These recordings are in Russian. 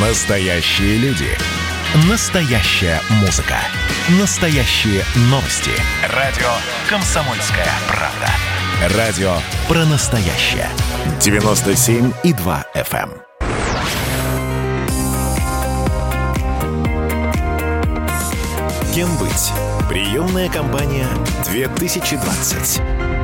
Настоящие люди. Настоящая музыка. Настоящие новости. Радио «Комсомольская правда». Радио про настоящее. 97,2 FM. эм. Кем быть? Приемная кампания 2020.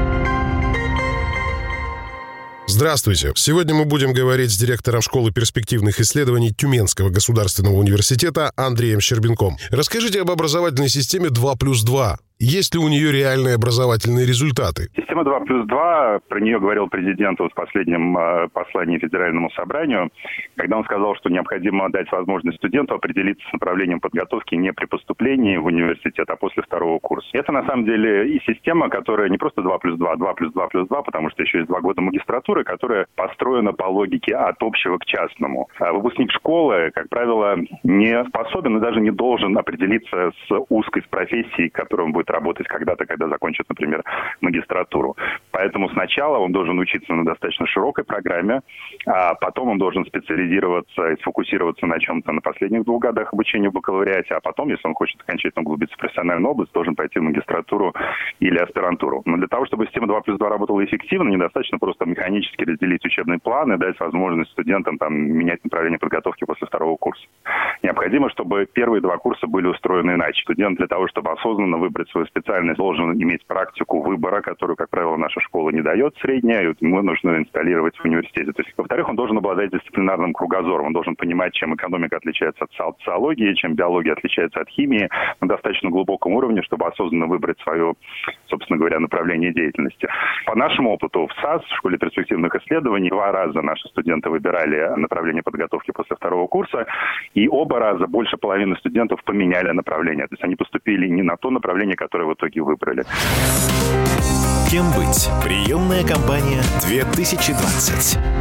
Здравствуйте. Сегодня мы будем говорить с директором школы перспективных исследований Тюменского государственного университета Андреем Щербинком. Расскажите об образовательной системе 2 плюс 2. Есть ли у нее реальные образовательные результаты? Система 2 плюс 2, про нее говорил президент в последнем э, послании Федеральному собранию, когда он сказал, что необходимо дать возможность студенту определиться с направлением подготовки не при поступлении в университет, а после второго курса. Это на самом деле и система, которая не просто 2 плюс 2, 2 плюс 2 плюс 2, потому что еще есть два года магистратуры, которая построена по логике от общего к частному. А выпускник школы, как правило, не способен и даже не должен определиться с узкой профессией, которую он будет работать когда-то, когда закончит, например, магистратуру. Поэтому сначала он должен учиться на достаточно широкой программе, а потом он должен специализироваться и сфокусироваться на чем-то на последних двух годах обучения в бакалавриате, а потом, если он хочет окончательно углубиться в профессиональную область, должен пойти в магистратуру или аспирантуру. Но для того, чтобы система 2 плюс 2 работала эффективно, недостаточно просто механически разделить учебные планы, дать возможность студентам там, менять направление подготовки после второго курса. Необходимо, чтобы первые два курса были устроены иначе. Студент для того, чтобы осознанно выбрать свою специальность, должен иметь практику выбора, которую, как правило, наша школа не дает средняя, и мы нужно инсталлировать в университете. То есть, во-вторых, он должен обладать дисциплинарным кругозором, он должен понимать, чем экономика отличается от социологии, чем биология отличается от химии на достаточно глубоком уровне, чтобы осознанно выбрать свое, собственно говоря, направление деятельности. По нашему опыту в САС, в школе перспективных исследований, два раза наши студенты выбирали направление подготовки после второго курса, и оба раза больше половины студентов поменяли направление. То есть они поступили не на то направление, которое в итоге выбрали. Кем быть? Приемная кампания 2020.